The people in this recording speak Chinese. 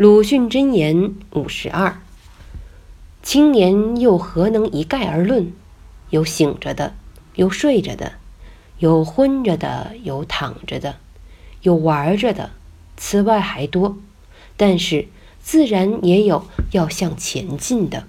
鲁迅箴言五十二：青年又何能一概而论？有醒着的，有睡着的，有昏着的，有躺着的，有玩着的，此外还多。但是自然也有要向前进的。